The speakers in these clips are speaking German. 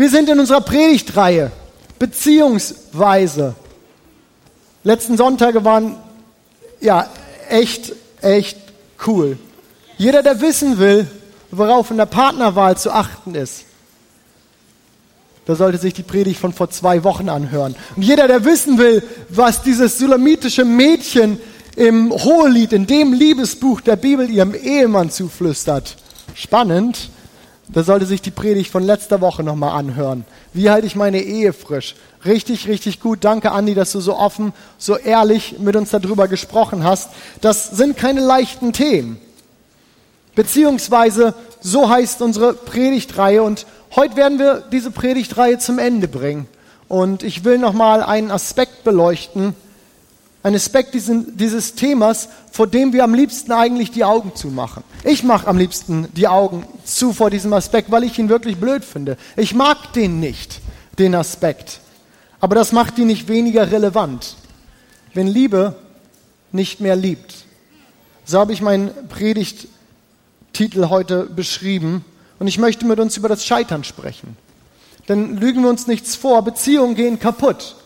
Wir sind in unserer Predigtreihe, beziehungsweise. Letzten Sonntage waren ja echt, echt cool. Jeder, der wissen will, worauf in der Partnerwahl zu achten ist, der sollte sich die Predigt von vor zwei Wochen anhören. Und jeder, der wissen will, was dieses sulamitische Mädchen im Hohelied, in dem Liebesbuch der Bibel ihrem Ehemann zuflüstert, spannend, der sollte sich die Predigt von letzter Woche nochmal anhören. Wie halte ich meine Ehe frisch? Richtig, richtig gut. Danke, Andi, dass du so offen, so ehrlich mit uns darüber gesprochen hast. Das sind keine leichten Themen. Beziehungsweise, so heißt unsere Predigtreihe und heute werden wir diese Predigtreihe zum Ende bringen. Und ich will nochmal einen Aspekt beleuchten, ein Aspekt diesen, dieses Themas, vor dem wir am liebsten eigentlich die Augen zumachen. Ich mache am liebsten die Augen zu vor diesem Aspekt, weil ich ihn wirklich blöd finde. Ich mag den nicht, den Aspekt. Aber das macht ihn nicht weniger relevant. Wenn Liebe nicht mehr liebt. So habe ich meinen Predigttitel heute beschrieben. Und ich möchte mit uns über das Scheitern sprechen. Denn lügen wir uns nichts vor, Beziehungen gehen kaputt.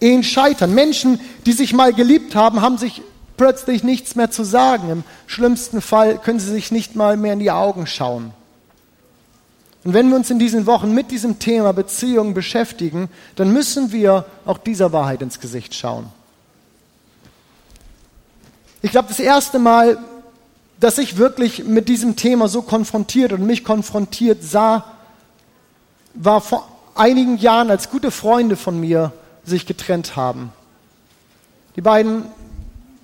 Ehen scheitern. Menschen, die sich mal geliebt haben, haben sich plötzlich nichts mehr zu sagen. Im schlimmsten Fall können sie sich nicht mal mehr in die Augen schauen. Und wenn wir uns in diesen Wochen mit diesem Thema Beziehungen beschäftigen, dann müssen wir auch dieser Wahrheit ins Gesicht schauen. Ich glaube, das erste Mal, dass ich wirklich mit diesem Thema so konfrontiert und mich konfrontiert sah, war vor einigen Jahren, als gute Freunde von mir sich getrennt haben. Die beiden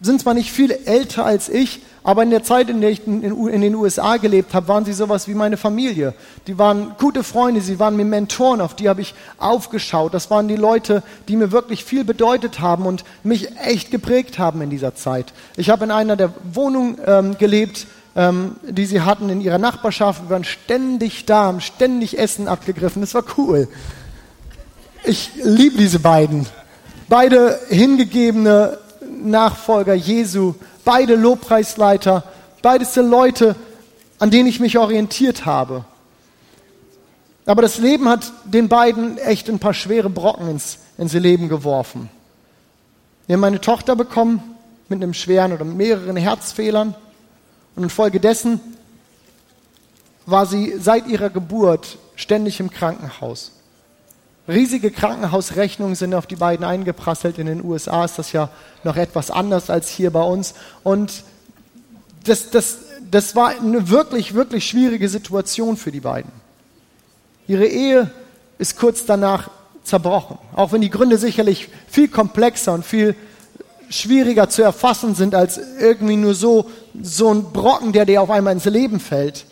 sind zwar nicht viel älter als ich, aber in der Zeit, in der ich in den USA gelebt habe, waren sie sowas wie meine Familie. Die waren gute Freunde, sie waren mir Mentoren, auf die habe ich aufgeschaut. Das waren die Leute, die mir wirklich viel bedeutet haben und mich echt geprägt haben in dieser Zeit. Ich habe in einer der Wohnungen ähm, gelebt, ähm, die sie hatten in ihrer Nachbarschaft. Wir waren ständig da, haben ständig Essen abgegriffen. Das war cool. Ich liebe diese beiden. Beide hingegebene Nachfolger Jesu, beide Lobpreisleiter, beides sind Leute, an denen ich mich orientiert habe. Aber das Leben hat den beiden echt ein paar schwere Brocken ins, ins Leben geworfen. Wir haben eine Tochter bekommen mit einem schweren oder mehreren Herzfehlern und infolgedessen war sie seit ihrer Geburt ständig im Krankenhaus. Riesige Krankenhausrechnungen sind auf die beiden eingeprasselt. In den USA ist das ja noch etwas anders als hier bei uns. Und das, das, das war eine wirklich, wirklich schwierige Situation für die beiden. Ihre Ehe ist kurz danach zerbrochen. Auch wenn die Gründe sicherlich viel komplexer und viel schwieriger zu erfassen sind als irgendwie nur so, so ein Brocken, der dir auf einmal ins Leben fällt.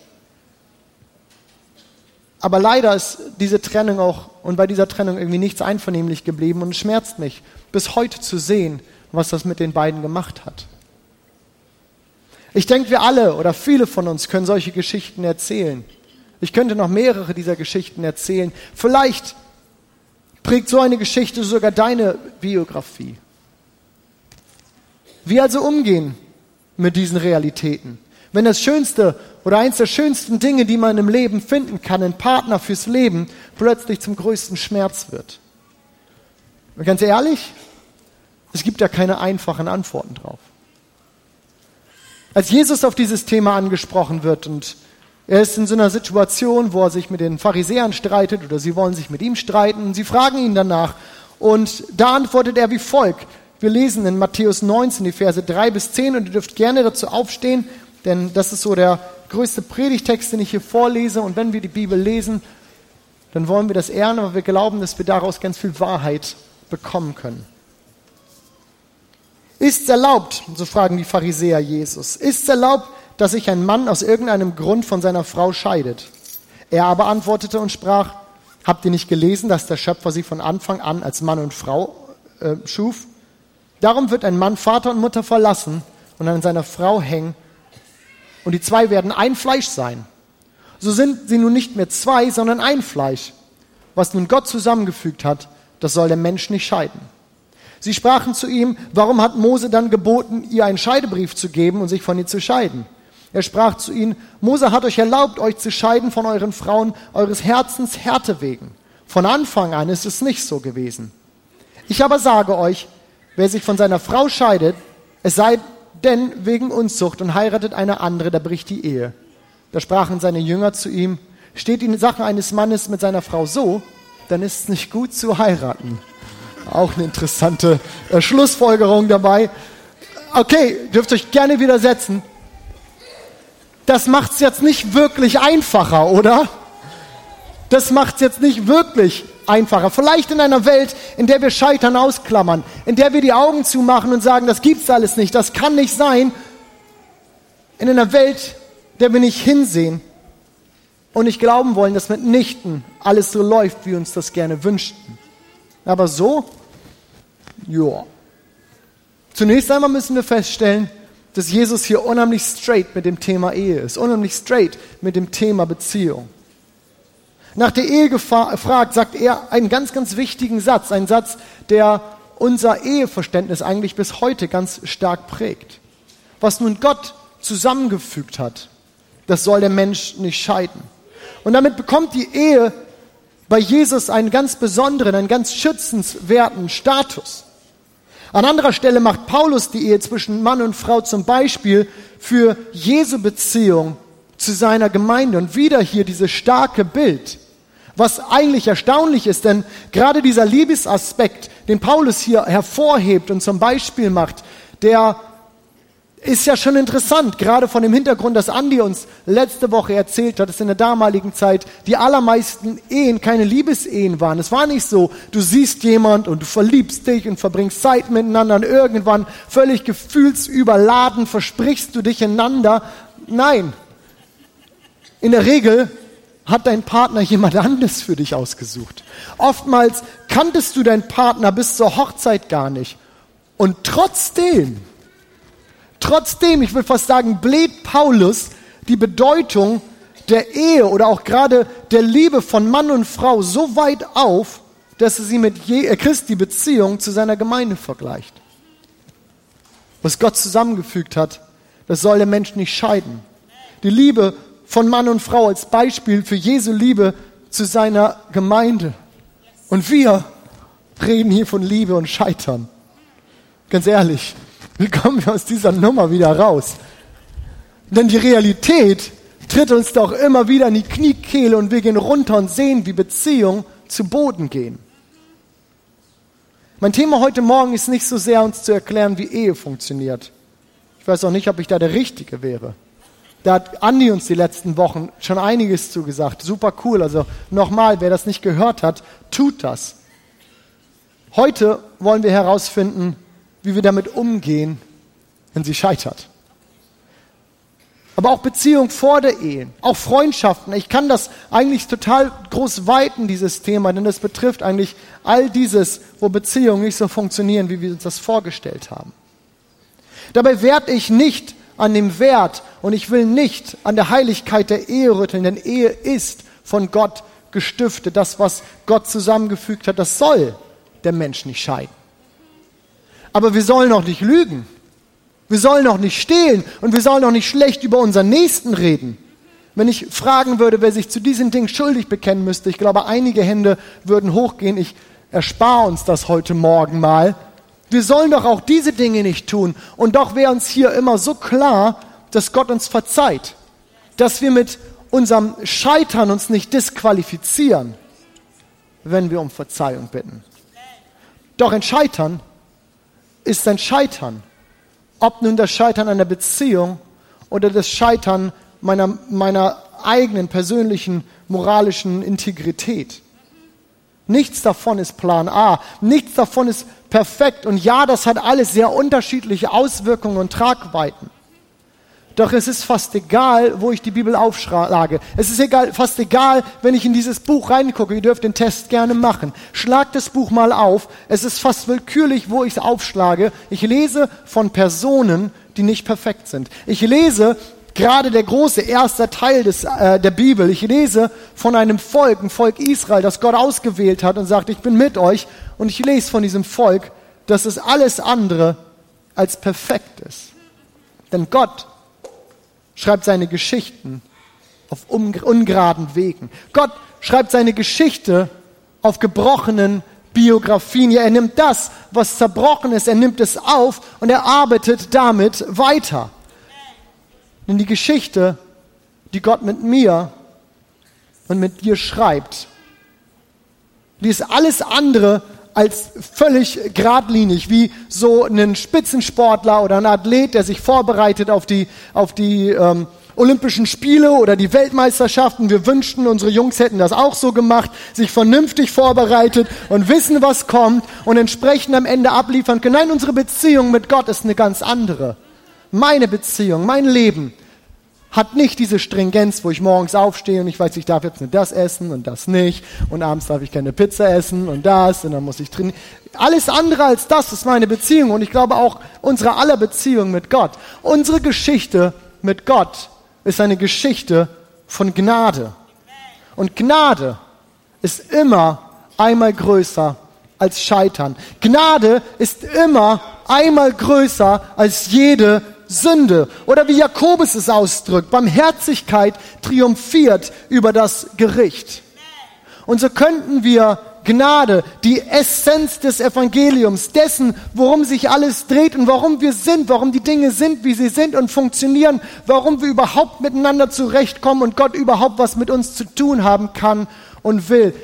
Aber leider ist diese Trennung auch und bei dieser Trennung irgendwie nichts einvernehmlich geblieben und schmerzt mich bis heute zu sehen, was das mit den beiden gemacht hat. Ich denke, wir alle oder viele von uns können solche Geschichten erzählen. Ich könnte noch mehrere dieser Geschichten erzählen. Vielleicht prägt so eine Geschichte sogar deine Biografie. Wie also umgehen mit diesen Realitäten? Wenn das Schönste oder eins der schönsten Dinge, die man im Leben finden kann, ein Partner fürs Leben, plötzlich zum größten Schmerz wird. Und ganz ehrlich, es gibt da keine einfachen Antworten drauf. Als Jesus auf dieses Thema angesprochen wird und er ist in so einer Situation, wo er sich mit den Pharisäern streitet oder sie wollen sich mit ihm streiten und sie fragen ihn danach und da antwortet er wie folgt. Wir lesen in Matthäus 19 die Verse 3 bis 10 und ihr dürft gerne dazu aufstehen denn das ist so der größte Predigtext, den ich hier vorlese. Und wenn wir die Bibel lesen, dann wollen wir das ehren, aber wir glauben, dass wir daraus ganz viel Wahrheit bekommen können. Ist es erlaubt, so fragen die Pharisäer Jesus, ist es erlaubt, dass sich ein Mann aus irgendeinem Grund von seiner Frau scheidet? Er aber antwortete und sprach, habt ihr nicht gelesen, dass der Schöpfer sie von Anfang an als Mann und Frau äh, schuf? Darum wird ein Mann Vater und Mutter verlassen und an seiner Frau hängen und die zwei werden ein Fleisch sein. So sind sie nun nicht mehr zwei, sondern ein Fleisch. Was nun Gott zusammengefügt hat, das soll der Mensch nicht scheiden. Sie sprachen zu ihm, warum hat Mose dann geboten, ihr einen Scheidebrief zu geben und sich von ihr zu scheiden? Er sprach zu ihnen, Mose hat euch erlaubt, euch zu scheiden von euren Frauen eures Herzens Härte wegen. Von Anfang an ist es nicht so gewesen. Ich aber sage euch, wer sich von seiner Frau scheidet, es sei denn wegen Unzucht und heiratet eine andere, der bricht die Ehe. Da sprachen seine Jünger zu ihm, steht die Sache eines Mannes mit seiner Frau so, dann ist es nicht gut zu heiraten. Auch eine interessante äh, Schlussfolgerung dabei. Okay, dürft euch gerne widersetzen das macht es jetzt nicht wirklich einfacher, oder? Das macht es jetzt nicht wirklich einfacher. Vielleicht in einer Welt, in der wir Scheitern ausklammern, in der wir die Augen zumachen und sagen, das gibt's alles nicht, das kann nicht sein. In einer Welt, der wir nicht hinsehen und nicht glauben wollen, dass mitnichten alles so läuft, wie wir uns das gerne wünschten. Aber so, ja. Zunächst einmal müssen wir feststellen, dass Jesus hier unheimlich straight mit dem Thema Ehe ist, unheimlich straight mit dem Thema Beziehung. Nach der Ehe gefragt, sagt er einen ganz, ganz wichtigen Satz, einen Satz, der unser Eheverständnis eigentlich bis heute ganz stark prägt. Was nun Gott zusammengefügt hat, das soll der Mensch nicht scheiden. Und damit bekommt die Ehe bei Jesus einen ganz besonderen, einen ganz schützenswerten Status. An anderer Stelle macht Paulus die Ehe zwischen Mann und Frau zum Beispiel für Jesu Beziehung zu seiner Gemeinde. Und wieder hier dieses starke Bild, was eigentlich erstaunlich ist, denn gerade dieser Liebesaspekt, den Paulus hier hervorhebt und zum Beispiel macht, der ist ja schon interessant, gerade von dem Hintergrund, dass Andi uns letzte Woche erzählt hat, dass in der damaligen Zeit die allermeisten Ehen keine Liebesehen waren. Es war nicht so, du siehst jemand und du verliebst dich und verbringst Zeit miteinander und irgendwann völlig gefühlsüberladen versprichst du dich einander. Nein. In der Regel hat dein Partner jemand anderes für dich ausgesucht. Oftmals kanntest du deinen Partner bis zur Hochzeit gar nicht. Und trotzdem Trotzdem, ich will fast sagen, bläht Paulus die Bedeutung der Ehe oder auch gerade der Liebe von Mann und Frau so weit auf, dass er sie mit äh, Christi Beziehung zu seiner Gemeinde vergleicht. Was Gott zusammengefügt hat, das soll der Mensch nicht scheiden. Die Liebe von Mann und Frau als Beispiel für Jesu Liebe zu seiner Gemeinde. Und wir reden hier von Liebe und Scheitern. Ganz ehrlich, wie kommen wir aus dieser Nummer wieder raus? Denn die Realität tritt uns doch immer wieder in die Kniekehle und wir gehen runter und sehen, wie Beziehungen zu Boden gehen. Mein Thema heute Morgen ist nicht so sehr, uns zu erklären, wie Ehe funktioniert. Ich weiß auch nicht, ob ich da der Richtige wäre. Da hat Andi uns die letzten Wochen schon einiges zugesagt. Super cool. Also nochmal, wer das nicht gehört hat, tut das. Heute wollen wir herausfinden, wie wir damit umgehen, wenn sie scheitert. Aber auch Beziehung vor der Ehe, auch Freundschaften. Ich kann das eigentlich total groß weiten, dieses Thema, denn das betrifft eigentlich all dieses, wo Beziehungen nicht so funktionieren, wie wir uns das vorgestellt haben. Dabei werde ich nicht an dem Wert und ich will nicht an der Heiligkeit der Ehe rütteln, denn Ehe ist von Gott gestiftet. Das, was Gott zusammengefügt hat, das soll der Mensch nicht scheiden. Aber wir sollen auch nicht lügen. Wir sollen auch nicht stehlen und wir sollen auch nicht schlecht über unseren Nächsten reden. Wenn ich fragen würde, wer sich zu diesen Dingen schuldig bekennen müsste, ich glaube, einige Hände würden hochgehen. Ich erspare uns das heute Morgen mal. Wir sollen doch auch diese Dinge nicht tun. Und doch wäre uns hier immer so klar, dass Gott uns verzeiht. Dass wir mit unserem Scheitern uns nicht disqualifizieren, wenn wir um Verzeihung bitten. Doch ein Scheitern ist ein Scheitern. Ob nun das Scheitern einer Beziehung oder das Scheitern meiner, meiner eigenen persönlichen moralischen Integrität. Nichts davon ist Plan A. Nichts davon ist perfekt. Und ja, das hat alles sehr unterschiedliche Auswirkungen und Tragweiten. Doch es ist fast egal, wo ich die Bibel aufschlage. Es ist egal, fast egal, wenn ich in dieses Buch reingucke. Ihr dürft den Test gerne machen. Schlag das Buch mal auf. Es ist fast willkürlich, wo ich es aufschlage. Ich lese von Personen, die nicht perfekt sind. Ich lese gerade der große erste Teil des, äh, der Bibel. Ich lese von einem Volk, ein Volk Israel, das Gott ausgewählt hat und sagt, ich bin mit euch. Und ich lese von diesem Volk, dass es alles andere als perfekt ist. Denn Gott schreibt seine Geschichten auf ungeraden Wegen. Gott schreibt seine Geschichte auf gebrochenen Biografien. Ja, er nimmt das, was zerbrochen ist, er nimmt es auf und er arbeitet damit weiter. Denn die Geschichte, die Gott mit mir und mit dir schreibt, die ist alles andere als völlig geradlinig, wie so ein Spitzensportler oder ein Athlet, der sich vorbereitet auf die, auf die ähm, Olympischen Spiele oder die Weltmeisterschaften. Wir wünschten, unsere Jungs hätten das auch so gemacht, sich vernünftig vorbereitet und wissen, was kommt und entsprechend am Ende abliefern können. Nein, unsere Beziehung mit Gott ist eine ganz andere. Meine Beziehung, mein Leben hat nicht diese Stringenz, wo ich morgens aufstehe und ich weiß, ich darf jetzt nicht das essen und das nicht und abends darf ich keine Pizza essen und das und dann muss ich trainieren. Alles andere als das ist meine Beziehung und ich glaube auch unsere aller Beziehung mit Gott. Unsere Geschichte mit Gott ist eine Geschichte von Gnade. Und Gnade ist immer einmal größer als Scheitern. Gnade ist immer einmal größer als jede Sünde. Oder wie Jakobus es ausdrückt, Barmherzigkeit triumphiert über das Gericht. Und so könnten wir Gnade, die Essenz des Evangeliums, dessen, worum sich alles dreht und warum wir sind, warum die Dinge sind, wie sie sind und funktionieren, warum wir überhaupt miteinander zurechtkommen und Gott überhaupt was mit uns zu tun haben kann und will.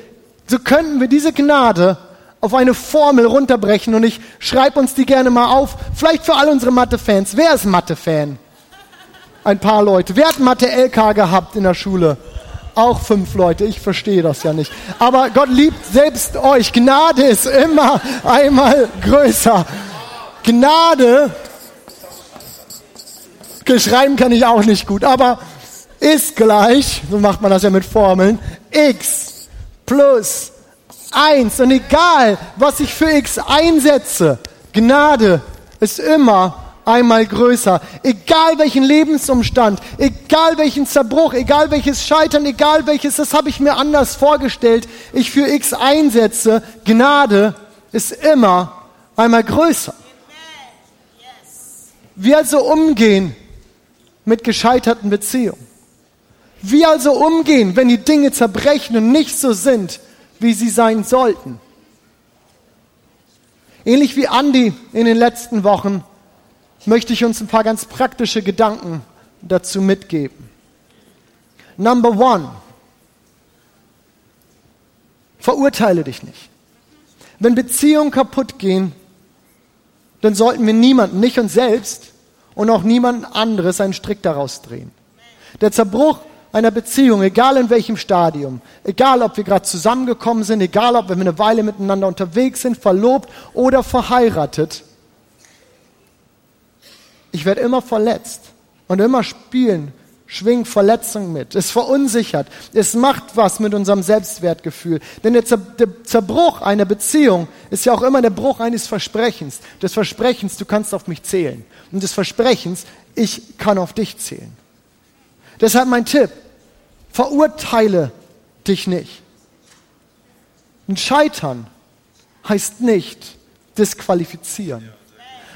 So könnten wir diese Gnade auf eine Formel runterbrechen und ich schreibe uns die gerne mal auf. Vielleicht für all unsere Mathe-Fans. Wer ist Mathe-Fan? Ein paar Leute. Wer hat Mathe-LK gehabt in der Schule? Auch fünf Leute. Ich verstehe das ja nicht. Aber Gott liebt selbst euch. Gnade ist immer einmal größer. Gnade, schreiben kann ich auch nicht gut, aber ist gleich, so macht man das ja mit Formeln, x plus eins. Und egal, was ich für X einsetze, Gnade ist immer einmal größer. Egal welchen Lebensumstand, egal welchen Zerbruch, egal welches Scheitern, egal welches, das habe ich mir anders vorgestellt, ich für X einsetze, Gnade ist immer einmal größer. Wir also umgehen mit gescheiterten Beziehungen. Wie also umgehen, wenn die Dinge zerbrechen und nicht so sind, wie sie sein sollten. Ähnlich wie Andi in den letzten Wochen möchte ich uns ein paar ganz praktische Gedanken dazu mitgeben. Number one. Verurteile dich nicht. Wenn Beziehungen kaputt gehen, dann sollten wir niemanden, nicht uns selbst und auch niemanden anderes einen Strick daraus drehen. Der Zerbruch einer Beziehung, egal in welchem Stadium, egal ob wir gerade zusammengekommen sind, egal ob wir eine Weile miteinander unterwegs sind, verlobt oder verheiratet, ich werde immer verletzt und immer spielen, schwingt Verletzung mit. Es verunsichert. Es macht was mit unserem Selbstwertgefühl. Denn der, Zerbruch einer Beziehung ist ja auch immer der Bruch eines Versprechens. Des Versprechens, du kannst auf mich zählen. Und des Versprechens, ich kann auf dich zählen. Deshalb mein Tipp, verurteile dich nicht. Ein Scheitern heißt nicht disqualifizieren.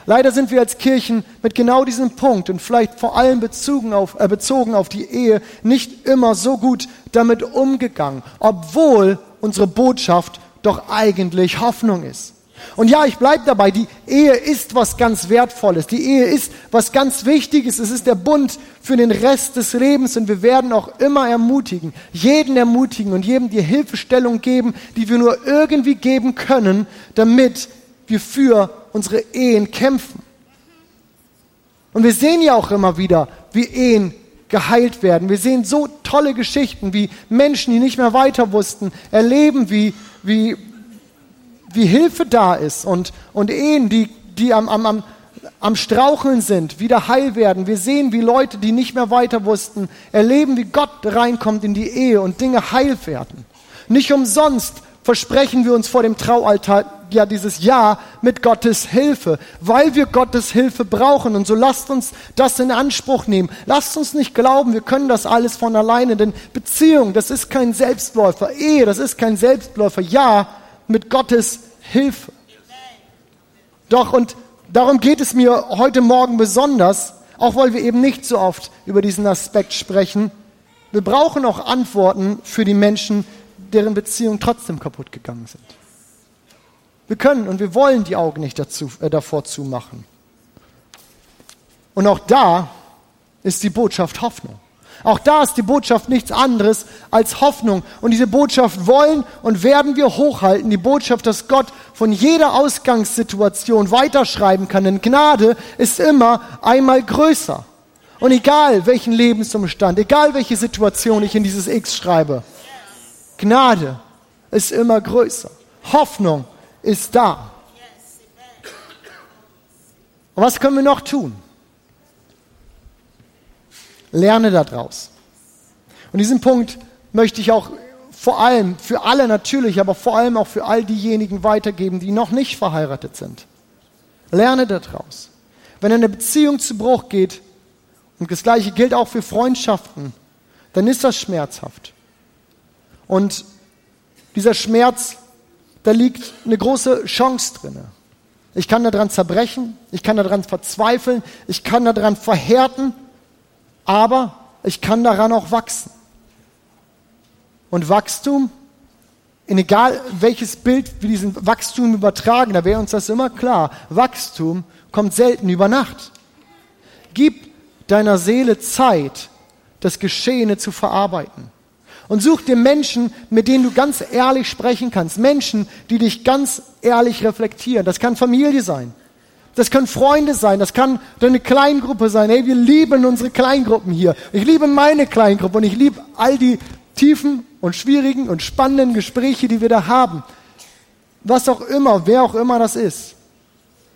Leider sind wir als Kirchen mit genau diesem Punkt und vielleicht vor allem bezogen auf, äh, bezogen auf die Ehe nicht immer so gut damit umgegangen, obwohl unsere Botschaft doch eigentlich Hoffnung ist. Und ja, ich bleibe dabei, die Ehe ist was ganz Wertvolles, die Ehe ist was ganz Wichtiges, es ist der Bund für den Rest des Lebens und wir werden auch immer ermutigen, jeden ermutigen und jedem die Hilfestellung geben, die wir nur irgendwie geben können, damit wir für unsere Ehen kämpfen. Und wir sehen ja auch immer wieder, wie Ehen geheilt werden. Wir sehen so tolle Geschichten, wie Menschen, die nicht mehr weiter wussten, erleben, wie, wie wie Hilfe da ist und, und Ehen, die, die am, am, am, am Straucheln sind, wieder heil werden. Wir sehen, wie Leute, die nicht mehr weiter wussten, erleben, wie Gott reinkommt in die Ehe und Dinge heil werden. Nicht umsonst versprechen wir uns vor dem Traualtar ja dieses Ja mit Gottes Hilfe, weil wir Gottes Hilfe brauchen. Und so lasst uns das in Anspruch nehmen. Lasst uns nicht glauben, wir können das alles von alleine, denn Beziehung, das ist kein Selbstläufer. Ehe, das ist kein Selbstläufer. Ja, mit Gottes Hilfe. Doch, und darum geht es mir heute Morgen besonders, auch weil wir eben nicht so oft über diesen Aspekt sprechen, wir brauchen auch Antworten für die Menschen, deren Beziehungen trotzdem kaputt gegangen sind. Wir können und wir wollen die Augen nicht dazu, äh, davor zumachen. Und auch da ist die Botschaft Hoffnung. Auch da ist die Botschaft nichts anderes als Hoffnung. Und diese Botschaft wollen und werden wir hochhalten. Die Botschaft, dass Gott von jeder Ausgangssituation weiterschreiben kann. Denn Gnade ist immer einmal größer. Und egal welchen Lebensumstand, egal welche Situation ich in dieses X schreibe, Gnade ist immer größer. Hoffnung ist da. Und was können wir noch tun? Lerne daraus. Und diesen Punkt möchte ich auch vor allem für alle natürlich, aber vor allem auch für all diejenigen weitergeben, die noch nicht verheiratet sind. Lerne daraus. Wenn eine Beziehung zu Bruch geht, und das gleiche gilt auch für Freundschaften, dann ist das schmerzhaft. Und dieser Schmerz, da liegt eine große Chance drin. Ich kann daran zerbrechen, ich kann daran verzweifeln, ich kann daran verhärten, aber ich kann daran auch wachsen. Und Wachstum, egal welches Bild wir diesen Wachstum übertragen, da wäre uns das immer klar. Wachstum kommt selten über Nacht. Gib deiner Seele Zeit, das Geschehene zu verarbeiten. Und such dir Menschen, mit denen du ganz ehrlich sprechen kannst. Menschen, die dich ganz ehrlich reflektieren. Das kann Familie sein. Das können Freunde sein, das kann deine Kleingruppe sein. Hey, wir lieben unsere Kleingruppen hier. Ich liebe meine Kleingruppe und ich liebe all die tiefen und schwierigen und spannenden Gespräche, die wir da haben. Was auch immer, wer auch immer das ist.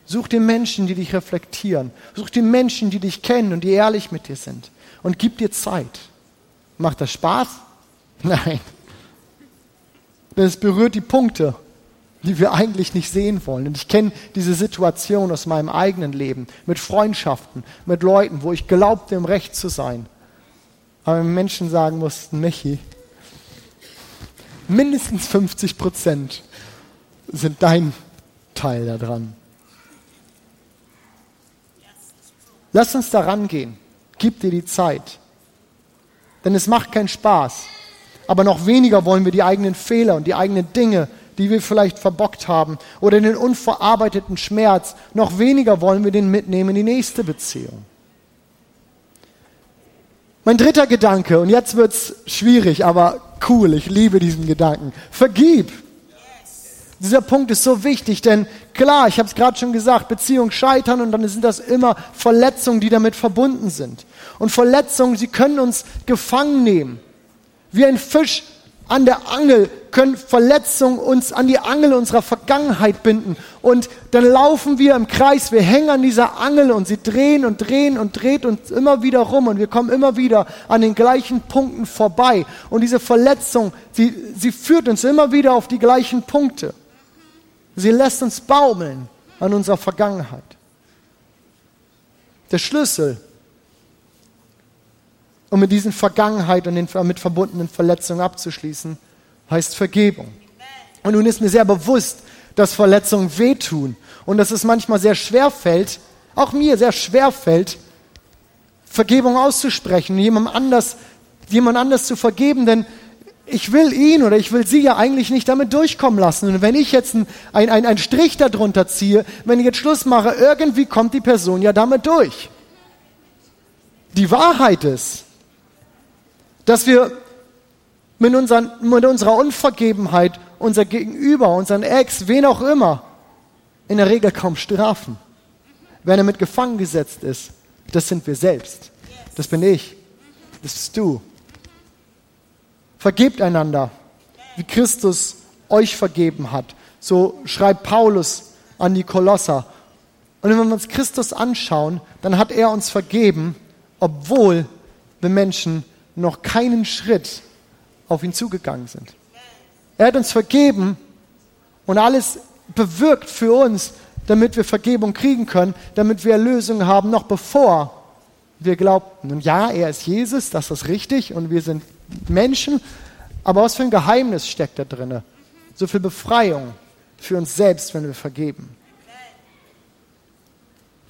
Such dir Menschen, die dich reflektieren. Such dir Menschen, die dich kennen und die ehrlich mit dir sind. Und gib dir Zeit. Macht das Spaß? Nein. Denn es berührt die Punkte, die wir eigentlich nicht sehen wollen. Und ich kenne diese Situation aus meinem eigenen Leben, mit Freundschaften, mit Leuten, wo ich glaubte, im Recht zu sein. Aber Menschen sagen mussten, Michi, mindestens 50 Prozent sind dein Teil daran. Lass uns daran gehen. Gib dir die Zeit. Denn es macht keinen Spaß. Aber noch weniger wollen wir die eigenen Fehler und die eigenen Dinge die wir vielleicht verbockt haben oder den unverarbeiteten Schmerz. Noch weniger wollen wir den mitnehmen in die nächste Beziehung. Mein dritter Gedanke, und jetzt wird es schwierig, aber cool, ich liebe diesen Gedanken. Vergib. Dieser Punkt ist so wichtig, denn klar, ich habe es gerade schon gesagt, Beziehungen scheitern und dann sind das immer Verletzungen, die damit verbunden sind. Und Verletzungen, sie können uns gefangen nehmen. Wie ein Fisch an der Angel können Verletzungen uns an die Angel unserer Vergangenheit binden. Und dann laufen wir im Kreis, wir hängen an dieser Angel und sie drehen und drehen und dreht uns immer wieder rum und wir kommen immer wieder an den gleichen Punkten vorbei. Und diese Verletzung, sie, sie führt uns immer wieder auf die gleichen Punkte. Sie lässt uns baumeln an unserer Vergangenheit. Der Schlüssel um mit diesen Vergangenheit und den damit verbundenen Verletzungen abzuschließen, heißt Vergebung. Und nun ist mir sehr bewusst, dass Verletzungen wehtun und dass es manchmal sehr schwer fällt, auch mir sehr schwer fällt, Vergebung auszusprechen, jemand anders, jemand anders zu vergeben, denn ich will ihn oder ich will sie ja eigentlich nicht damit durchkommen lassen. Und wenn ich jetzt einen ein, ein Strich darunter ziehe, wenn ich jetzt Schluss mache, irgendwie kommt die Person ja damit durch. Die Wahrheit ist, dass wir mit, unseren, mit unserer Unvergebenheit unser Gegenüber, unseren Ex, wen auch immer, in der Regel kaum strafen. Wenn er mit gefangen gesetzt ist, das sind wir selbst. Das bin ich. Das bist du. Vergebt einander, wie Christus euch vergeben hat. So schreibt Paulus an die Kolosser. Und wenn wir uns Christus anschauen, dann hat er uns vergeben, obwohl wir Menschen noch keinen Schritt auf ihn zugegangen sind. Er hat uns vergeben und alles bewirkt für uns, damit wir Vergebung kriegen können, damit wir Erlösung haben, noch bevor wir glaubten. Und ja, er ist Jesus, das ist richtig und wir sind Menschen, aber was für ein Geheimnis steckt da drin? So viel Befreiung für uns selbst, wenn wir vergeben.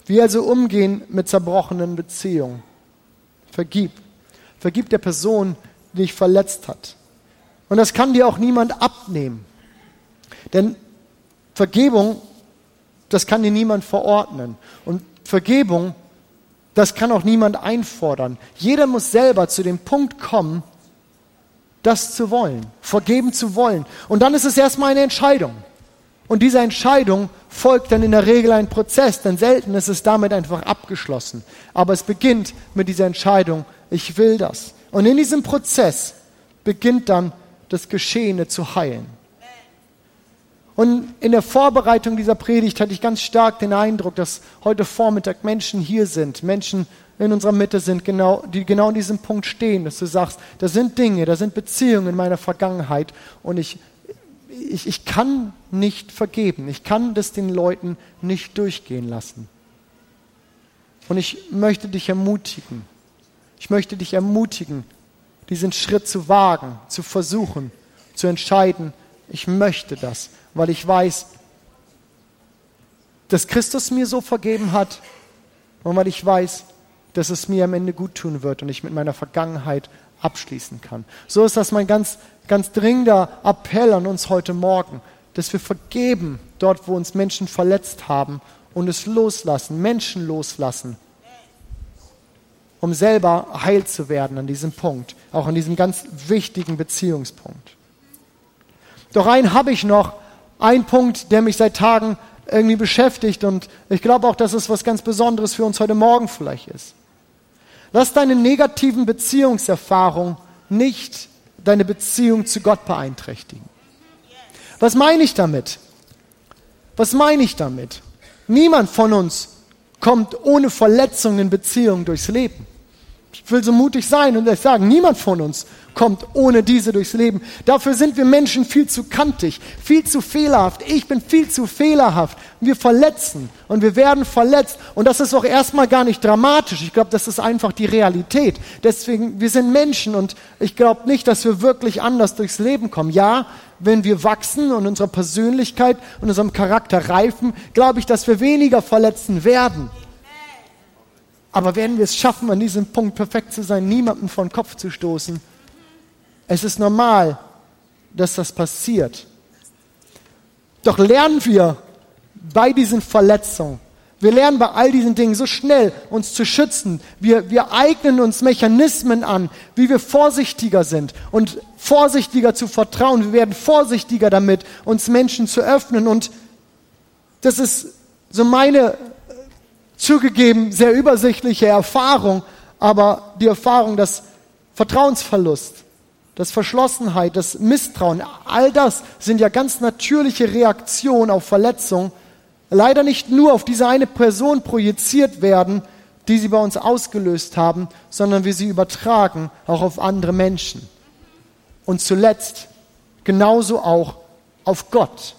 Wie also umgehen mit zerbrochenen Beziehungen? Vergib. Vergib der Person, die dich verletzt hat. Und das kann dir auch niemand abnehmen. Denn Vergebung, das kann dir niemand verordnen. Und Vergebung, das kann auch niemand einfordern. Jeder muss selber zu dem Punkt kommen, das zu wollen, vergeben zu wollen. Und dann ist es erstmal eine Entscheidung. Und dieser Entscheidung folgt dann in der Regel ein Prozess, denn selten ist es damit einfach abgeschlossen. Aber es beginnt mit dieser Entscheidung, ich will das. Und in diesem Prozess beginnt dann das Geschehene zu heilen. Und in der Vorbereitung dieser Predigt hatte ich ganz stark den Eindruck, dass heute Vormittag Menschen hier sind, Menschen in unserer Mitte sind, genau, die genau an diesem Punkt stehen, dass du sagst, da sind Dinge, da sind Beziehungen in meiner Vergangenheit und ich, ich, ich kann nicht vergeben, ich kann das den Leuten nicht durchgehen lassen. Und ich möchte dich ermutigen, ich möchte dich ermutigen, diesen Schritt zu wagen, zu versuchen, zu entscheiden, ich möchte das, weil ich weiß, dass Christus mir so vergeben hat und weil ich weiß, dass es mir am Ende gut tun wird und ich mit meiner Vergangenheit abschließen kann. So ist das mein ganz, ganz dringender Appell an uns heute Morgen, dass wir vergeben dort, wo uns Menschen verletzt haben und es loslassen, Menschen loslassen, um selber heil zu werden an diesem Punkt, auch an diesem ganz wichtigen Beziehungspunkt. Doch einen habe ich noch, ein Punkt, der mich seit Tagen irgendwie beschäftigt und ich glaube auch, dass es was ganz Besonderes für uns heute Morgen vielleicht ist. Lass deine negativen Beziehungserfahrungen nicht deine Beziehung zu Gott beeinträchtigen. Was meine ich damit? Was meine ich damit? Niemand von uns kommt ohne Verletzungen in Beziehungen durchs Leben. Ich will so mutig sein und euch sagen, niemand von uns kommt ohne diese durchs Leben. Dafür sind wir Menschen viel zu kantig, viel zu fehlerhaft. Ich bin viel zu fehlerhaft. Wir verletzen und wir werden verletzt. Und das ist auch erstmal gar nicht dramatisch. Ich glaube, das ist einfach die Realität. Deswegen, wir sind Menschen und ich glaube nicht, dass wir wirklich anders durchs Leben kommen. Ja, wenn wir wachsen und unsere Persönlichkeit und unserem Charakter reifen, glaube ich, dass wir weniger verletzen werden. Aber werden wir es schaffen, an diesem Punkt perfekt zu sein, niemanden von Kopf zu stoßen? Es ist normal, dass das passiert. Doch lernen wir bei diesen Verletzungen, wir lernen bei all diesen Dingen so schnell, uns zu schützen. Wir, wir eignen uns Mechanismen an, wie wir vorsichtiger sind und vorsichtiger zu vertrauen. Wir werden vorsichtiger damit, uns Menschen zu öffnen. Und das ist so meine zugegeben sehr übersichtliche Erfahrung, aber die Erfahrung, dass Vertrauensverlust, dass Verschlossenheit, das Misstrauen, all das sind ja ganz natürliche Reaktionen auf Verletzung, leider nicht nur auf diese eine Person projiziert werden, die sie bei uns ausgelöst haben, sondern wir sie übertragen auch auf andere Menschen. Und zuletzt genauso auch auf Gott,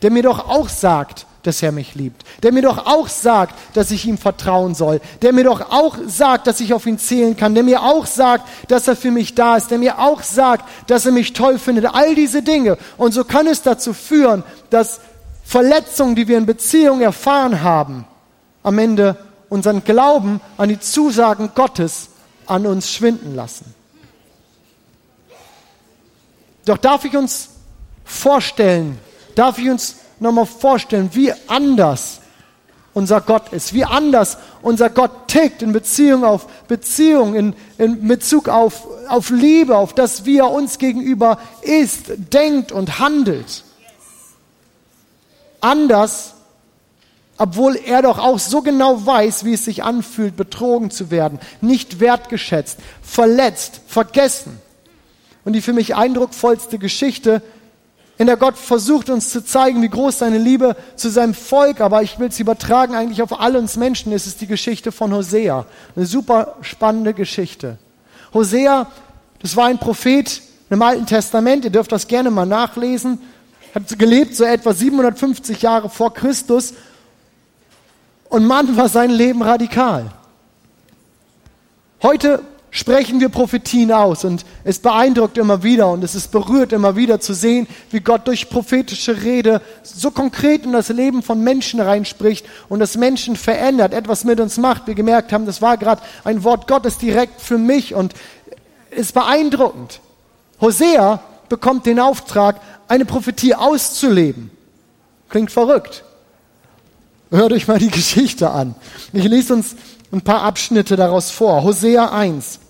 der mir doch auch sagt, dass er mich liebt, der mir doch auch sagt, dass ich ihm vertrauen soll, der mir doch auch sagt, dass ich auf ihn zählen kann, der mir auch sagt, dass er für mich da ist, der mir auch sagt, dass er mich toll findet, all diese Dinge. Und so kann es dazu führen, dass Verletzungen, die wir in Beziehungen erfahren haben, am Ende unseren Glauben an die Zusagen Gottes an uns schwinden lassen. Doch darf ich uns vorstellen, darf ich uns nochmal vorstellen, wie anders unser Gott ist, wie anders unser Gott tickt in Beziehung auf Beziehung, in, in Bezug auf, auf Liebe, auf das, wie er uns gegenüber ist, denkt und handelt. Anders, obwohl er doch auch so genau weiß, wie es sich anfühlt, betrogen zu werden, nicht wertgeschätzt, verletzt, vergessen. Und die für mich eindrucksvollste Geschichte in der Gott versucht uns zu zeigen, wie groß seine Liebe zu seinem Volk, aber ich will es übertragen eigentlich auf alle uns Menschen, es ist die Geschichte von Hosea. Eine super spannende Geschichte. Hosea, das war ein Prophet im Alten Testament, ihr dürft das gerne mal nachlesen, hat gelebt so etwa 750 Jahre vor Christus und Mann war sein Leben radikal. Heute sprechen wir Prophetien aus und es beeindruckt immer wieder und es ist berührt immer wieder zu sehen, wie Gott durch prophetische Rede so konkret in das Leben von Menschen reinspricht und das Menschen verändert, etwas mit uns macht. Wir gemerkt haben, das war gerade ein Wort Gottes direkt für mich und ist beeindruckend. Hosea bekommt den Auftrag, eine Prophetie auszuleben. Klingt verrückt. Hört euch mal die Geschichte an. Ich lese uns ein paar Abschnitte daraus vor. Hosea 1.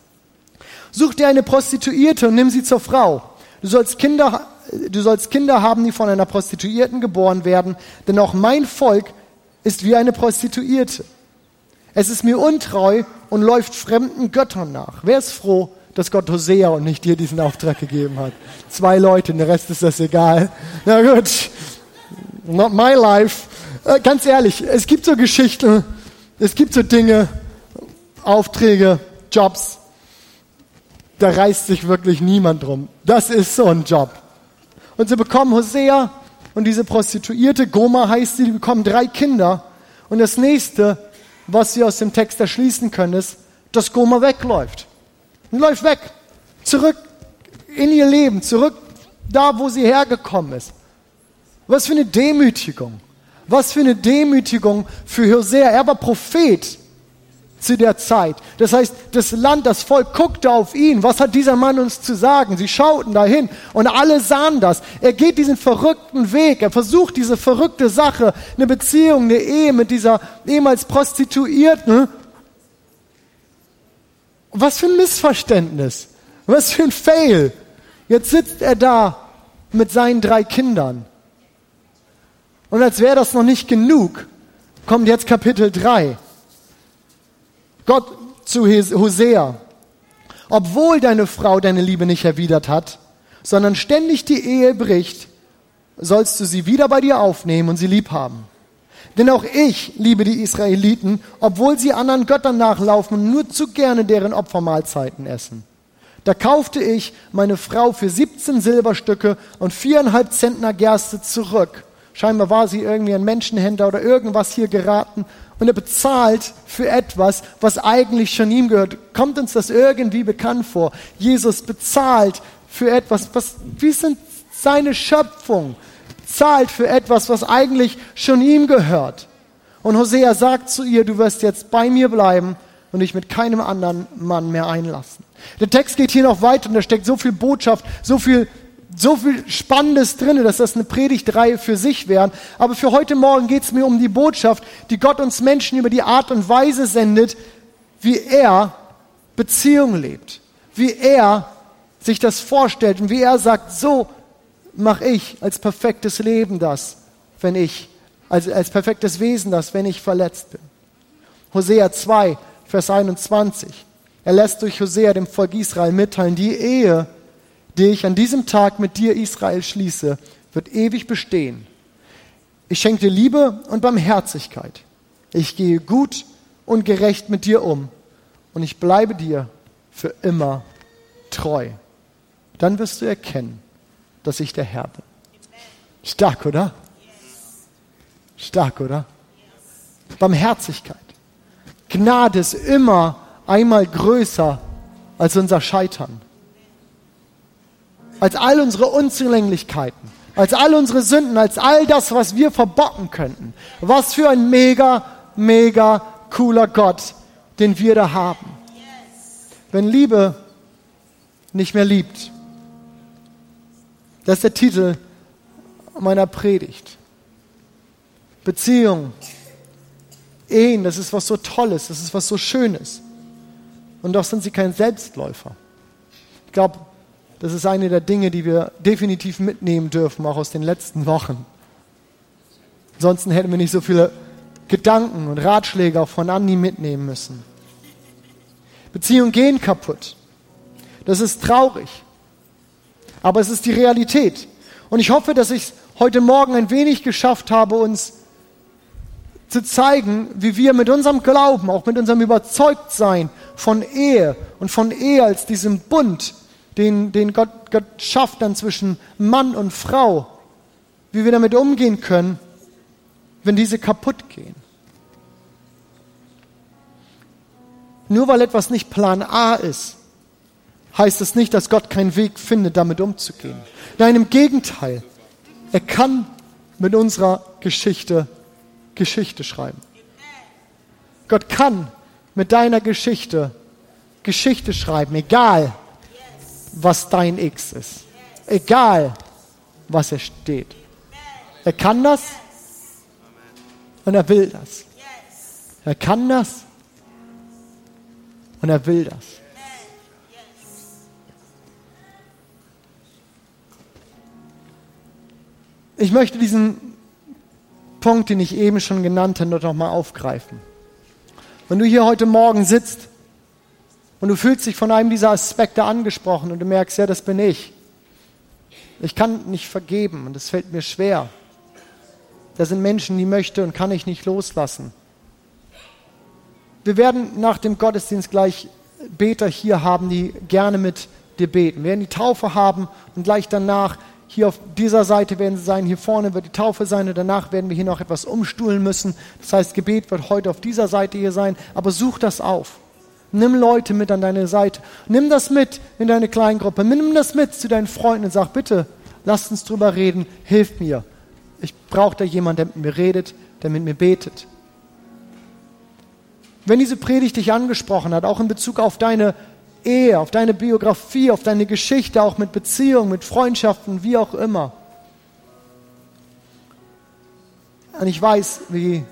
Such dir eine Prostituierte und nimm sie zur Frau. Du sollst Kinder, du sollst Kinder haben, die von einer Prostituierten geboren werden, denn auch mein Volk ist wie eine Prostituierte. Es ist mir untreu und läuft fremden Göttern nach. Wer ist froh, dass Gott Hosea und nicht dir diesen Auftrag gegeben hat? Zwei Leute, der Rest ist das egal. Na gut, not my life. Äh, ganz ehrlich, es gibt so Geschichten, es gibt so Dinge, Aufträge, Jobs, da reißt sich wirklich niemand drum. Das ist so ein Job. Und sie bekommen Hosea und diese Prostituierte, Goma heißt sie, die bekommen drei Kinder. Und das nächste, was sie aus dem Text erschließen können, ist, dass Goma wegläuft. Und läuft weg. Zurück in ihr Leben, zurück da, wo sie hergekommen ist. Was für eine Demütigung. Was für eine Demütigung für Hosea. Er war Prophet zu der Zeit. Das heißt, das Land, das Volk guckte auf ihn. Was hat dieser Mann uns zu sagen? Sie schauten dahin und alle sahen das. Er geht diesen verrückten Weg. Er versucht diese verrückte Sache, eine Beziehung, eine Ehe mit dieser ehemals Prostituierten. Was für ein Missverständnis. Was für ein Fail. Jetzt sitzt er da mit seinen drei Kindern. Und als wäre das noch nicht genug, kommt jetzt Kapitel 3. Gott zu Hosea, obwohl deine Frau deine Liebe nicht erwidert hat, sondern ständig die Ehe bricht, sollst du sie wieder bei dir aufnehmen und sie lieb haben. Denn auch ich liebe die Israeliten, obwohl sie anderen Göttern nachlaufen und nur zu gerne deren Opfermahlzeiten essen. Da kaufte ich meine Frau für 17 Silberstücke und viereinhalb Zentner Gerste zurück. Scheinbar war sie irgendwie ein Menschenhändler oder irgendwas hier geraten und er bezahlt für etwas, was eigentlich schon ihm gehört. Kommt uns das irgendwie bekannt vor? Jesus bezahlt für etwas, was, wir sind seine Schöpfung, zahlt für etwas, was eigentlich schon ihm gehört. Und Hosea sagt zu ihr, du wirst jetzt bei mir bleiben und dich mit keinem anderen Mann mehr einlassen. Der Text geht hier noch weiter und da steckt so viel Botschaft, so viel so viel Spannendes drin, dass das eine Predigtreihe für sich wäre. Aber für heute Morgen geht es mir um die Botschaft, die Gott uns Menschen über die Art und Weise sendet, wie er Beziehung lebt, wie er sich das vorstellt und wie er sagt, so mache ich als perfektes Leben das, wenn ich, als, als perfektes Wesen das, wenn ich verletzt bin. Hosea 2, Vers 21. Er lässt durch Hosea dem Volk Israel mitteilen, die Ehe, die ich an diesem Tag mit dir, Israel, schließe, wird ewig bestehen. Ich schenke dir Liebe und Barmherzigkeit. Ich gehe gut und gerecht mit dir um und ich bleibe dir für immer treu. Dann wirst du erkennen, dass ich der Herr bin. Stark, oder? Stark, oder? Barmherzigkeit. Gnade ist immer einmal größer als unser Scheitern als all unsere Unzulänglichkeiten, als all unsere Sünden, als all das, was wir verbocken könnten. Was für ein mega, mega cooler Gott, den wir da haben. Wenn Liebe nicht mehr liebt, das ist der Titel meiner Predigt. Beziehung, Ehen, das ist was so Tolles, das ist was so Schönes. Und doch sind sie kein Selbstläufer. Ich glaube, das ist eine der Dinge, die wir definitiv mitnehmen dürfen, auch aus den letzten Wochen. Ansonsten hätten wir nicht so viele Gedanken und Ratschläge auch von Andi mitnehmen müssen. Beziehungen gehen kaputt. Das ist traurig. Aber es ist die Realität. Und ich hoffe, dass ich heute Morgen ein wenig geschafft habe, uns zu zeigen, wie wir mit unserem Glauben, auch mit unserem Überzeugtsein von Ehe und von Ehe als diesem Bund, den, den Gott, Gott schafft dann zwischen Mann und Frau, wie wir damit umgehen können, wenn diese kaputt gehen. Nur weil etwas nicht Plan A ist, heißt es nicht, dass Gott keinen Weg findet, damit umzugehen. Nein, im Gegenteil. Er kann mit unserer Geschichte Geschichte schreiben. Gott kann mit deiner Geschichte Geschichte schreiben, egal was dein X ist. Egal was er steht. Er kann das und er will das. Er kann das und er will das. Ich möchte diesen Punkt, den ich eben schon genannt habe, noch mal aufgreifen. Wenn du hier heute Morgen sitzt und du fühlst dich von einem dieser Aspekte angesprochen und du merkst, ja, das bin ich. Ich kann nicht vergeben und es fällt mir schwer. Da sind Menschen, die möchte und kann ich nicht loslassen. Wir werden nach dem Gottesdienst gleich Beter hier haben, die gerne mit dir beten. Wir werden die Taufe haben und gleich danach hier auf dieser Seite werden sie sein, hier vorne wird die Taufe sein und danach werden wir hier noch etwas umstuhlen müssen. Das heißt, Gebet wird heute auf dieser Seite hier sein, aber such das auf. Nimm Leute mit an deine Seite. Nimm das mit in deine Kleingruppe. Nimm das mit zu deinen Freunden und sag, bitte, lasst uns drüber reden, hilf mir. Ich brauche da jemanden, der mit mir redet, der mit mir betet. Wenn diese Predigt dich angesprochen hat, auch in Bezug auf deine Ehe, auf deine Biografie, auf deine Geschichte, auch mit Beziehungen, mit Freundschaften, wie auch immer. Und ich weiß, wie,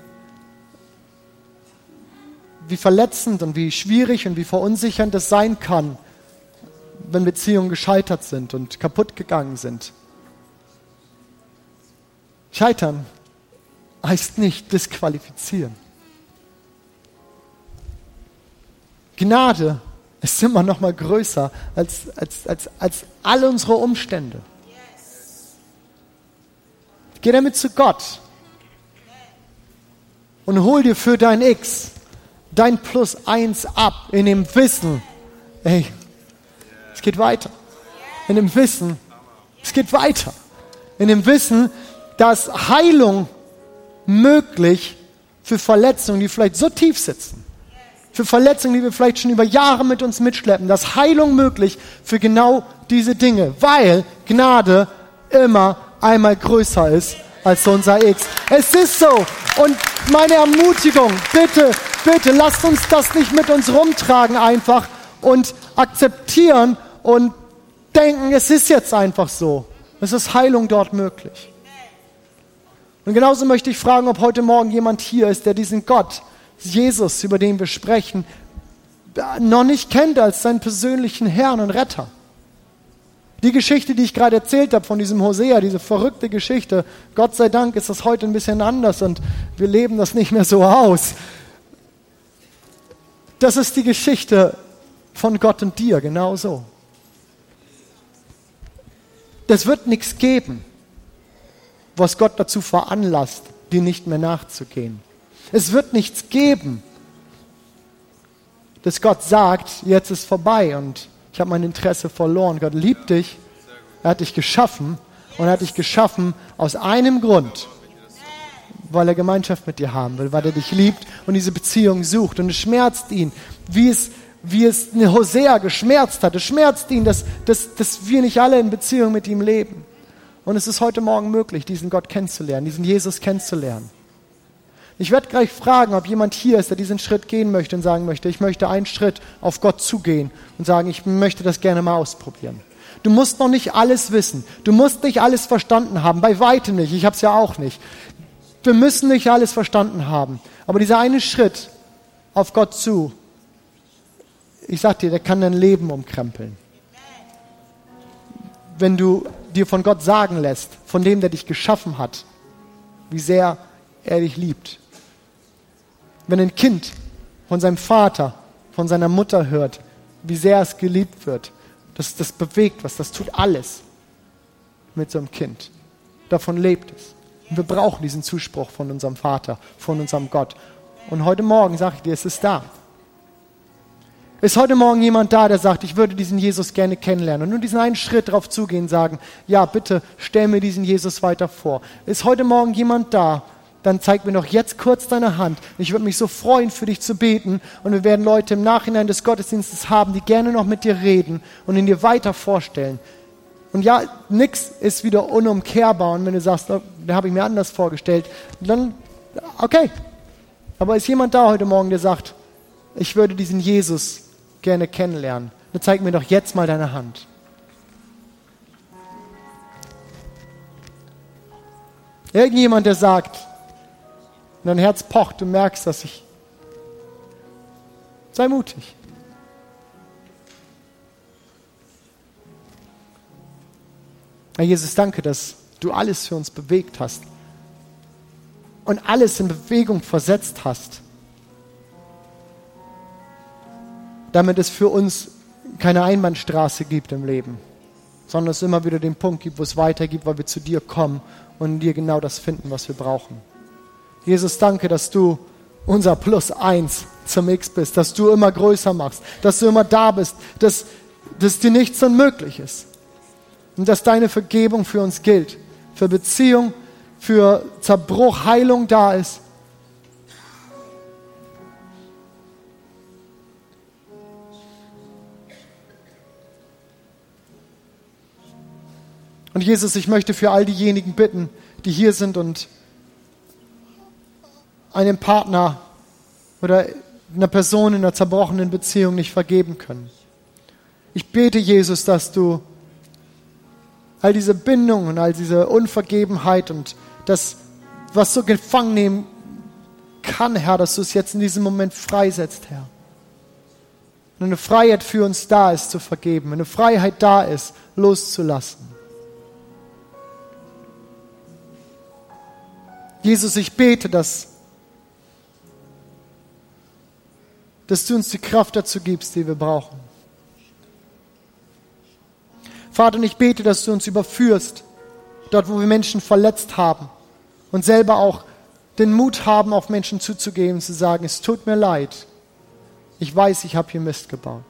wie verletzend und wie schwierig und wie verunsichernd es sein kann, wenn Beziehungen gescheitert sind und kaputt gegangen sind. Scheitern heißt nicht disqualifizieren. Gnade ist immer noch mal größer als, als, als, als alle unsere Umstände. Geh damit zu Gott und hol dir für dein X dein Plus eins ab in dem Wissen, ey, es geht weiter. In dem Wissen, es geht weiter. In dem Wissen, dass Heilung möglich für Verletzungen, die vielleicht so tief sitzen, für Verletzungen, die wir vielleicht schon über Jahre mit uns mitschleppen, dass Heilung möglich für genau diese Dinge, weil Gnade immer einmal größer ist als unser X. Es ist so. Und meine Ermutigung, bitte, bitte, lasst uns das nicht mit uns rumtragen einfach und akzeptieren und denken, es ist jetzt einfach so. Es ist Heilung dort möglich. Und genauso möchte ich fragen, ob heute Morgen jemand hier ist, der diesen Gott, Jesus, über den wir sprechen, noch nicht kennt als seinen persönlichen Herrn und Retter. Die Geschichte, die ich gerade erzählt habe von diesem Hosea, diese verrückte Geschichte, Gott sei Dank ist das heute ein bisschen anders und wir leben das nicht mehr so aus. Das ist die Geschichte von Gott und dir, genauso. Das wird nichts geben, was Gott dazu veranlasst, dir nicht mehr nachzugehen. Es wird nichts geben, dass Gott sagt, jetzt ist vorbei und ich habe mein Interesse verloren. Gott liebt dich, er hat dich geschaffen und er hat dich geschaffen aus einem Grund, weil er Gemeinschaft mit dir haben will, weil er dich liebt und diese Beziehung sucht. Und es schmerzt ihn, wie es, wie es Hosea geschmerzt hat. Es schmerzt ihn, dass, dass, dass wir nicht alle in Beziehung mit ihm leben. Und es ist heute Morgen möglich, diesen Gott kennenzulernen, diesen Jesus kennenzulernen. Ich werde gleich fragen, ob jemand hier ist, der diesen Schritt gehen möchte und sagen möchte, ich möchte einen Schritt auf Gott zugehen und sagen, ich möchte das gerne mal ausprobieren. Du musst noch nicht alles wissen. Du musst nicht alles verstanden haben. Bei weitem nicht. Ich habe es ja auch nicht. Wir müssen nicht alles verstanden haben. Aber dieser eine Schritt auf Gott zu, ich sag dir, der kann dein Leben umkrempeln. Wenn du dir von Gott sagen lässt, von dem, der dich geschaffen hat, wie sehr er dich liebt. Wenn ein Kind von seinem Vater, von seiner Mutter hört, wie sehr es geliebt wird, das, das bewegt was, das tut alles mit so einem Kind. Davon lebt es. Und wir brauchen diesen Zuspruch von unserem Vater, von unserem Gott. Und heute Morgen sage ich dir, es ist da. Ist heute Morgen jemand da, der sagt, ich würde diesen Jesus gerne kennenlernen und nur diesen einen Schritt darauf zugehen, sagen, ja, bitte stell mir diesen Jesus weiter vor. Ist heute Morgen jemand da, dann zeig mir doch jetzt kurz deine Hand. Ich würde mich so freuen, für dich zu beten. Und wir werden Leute im Nachhinein des Gottesdienstes haben, die gerne noch mit dir reden und ihn dir weiter vorstellen. Und ja, nichts ist wieder unumkehrbar. Und wenn du sagst, oh, da habe ich mir anders vorgestellt, dann okay. Aber ist jemand da heute Morgen, der sagt, ich würde diesen Jesus gerne kennenlernen? Dann zeig mir doch jetzt mal deine Hand. Irgendjemand, der sagt, dein Herz pocht, du merkst, dass ich. Sei mutig. Herr Jesus, danke, dass du alles für uns bewegt hast und alles in Bewegung versetzt hast, damit es für uns keine Einbahnstraße gibt im Leben, sondern es immer wieder den Punkt gibt, wo es weitergeht, weil wir zu dir kommen und in dir genau das finden, was wir brauchen. Jesus, danke, dass du unser Plus eins zum X bist, dass du immer größer machst, dass du immer da bist, dass, dass dir nichts unmöglich ist. Und dass deine Vergebung für uns gilt, für Beziehung, für Zerbruch, Heilung da ist. Und Jesus, ich möchte für all diejenigen bitten, die hier sind und einem Partner oder einer Person in einer zerbrochenen Beziehung nicht vergeben können. Ich bete, Jesus, dass du all diese Bindung und all diese Unvergebenheit und das, was so gefangen nehmen kann, Herr, dass du es jetzt in diesem Moment freisetzt, Herr. Und eine Freiheit für uns da ist, zu vergeben. Eine Freiheit da ist, loszulassen. Jesus, ich bete, dass, dass du uns die Kraft dazu gibst, die wir brauchen. Vater, und ich bete, dass du uns überführst, dort, wo wir Menschen verletzt haben und selber auch den Mut haben, auf Menschen zuzugehen und zu sagen, es tut mir leid, ich weiß, ich habe hier Mist gebaut.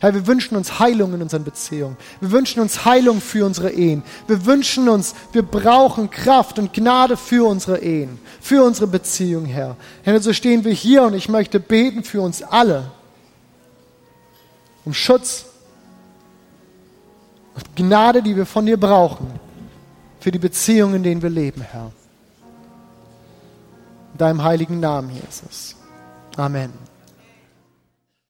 Herr, wir wünschen uns Heilung in unseren Beziehungen. Wir wünschen uns Heilung für unsere Ehen. Wir wünschen uns, wir brauchen Kraft und Gnade für unsere Ehen, für unsere Beziehungen, Herr. Herr, so stehen wir hier und ich möchte beten für uns alle. Um Schutz und Gnade, die wir von dir brauchen, für die Beziehungen, in denen wir leben, Herr. In deinem heiligen Namen, Jesus. Amen.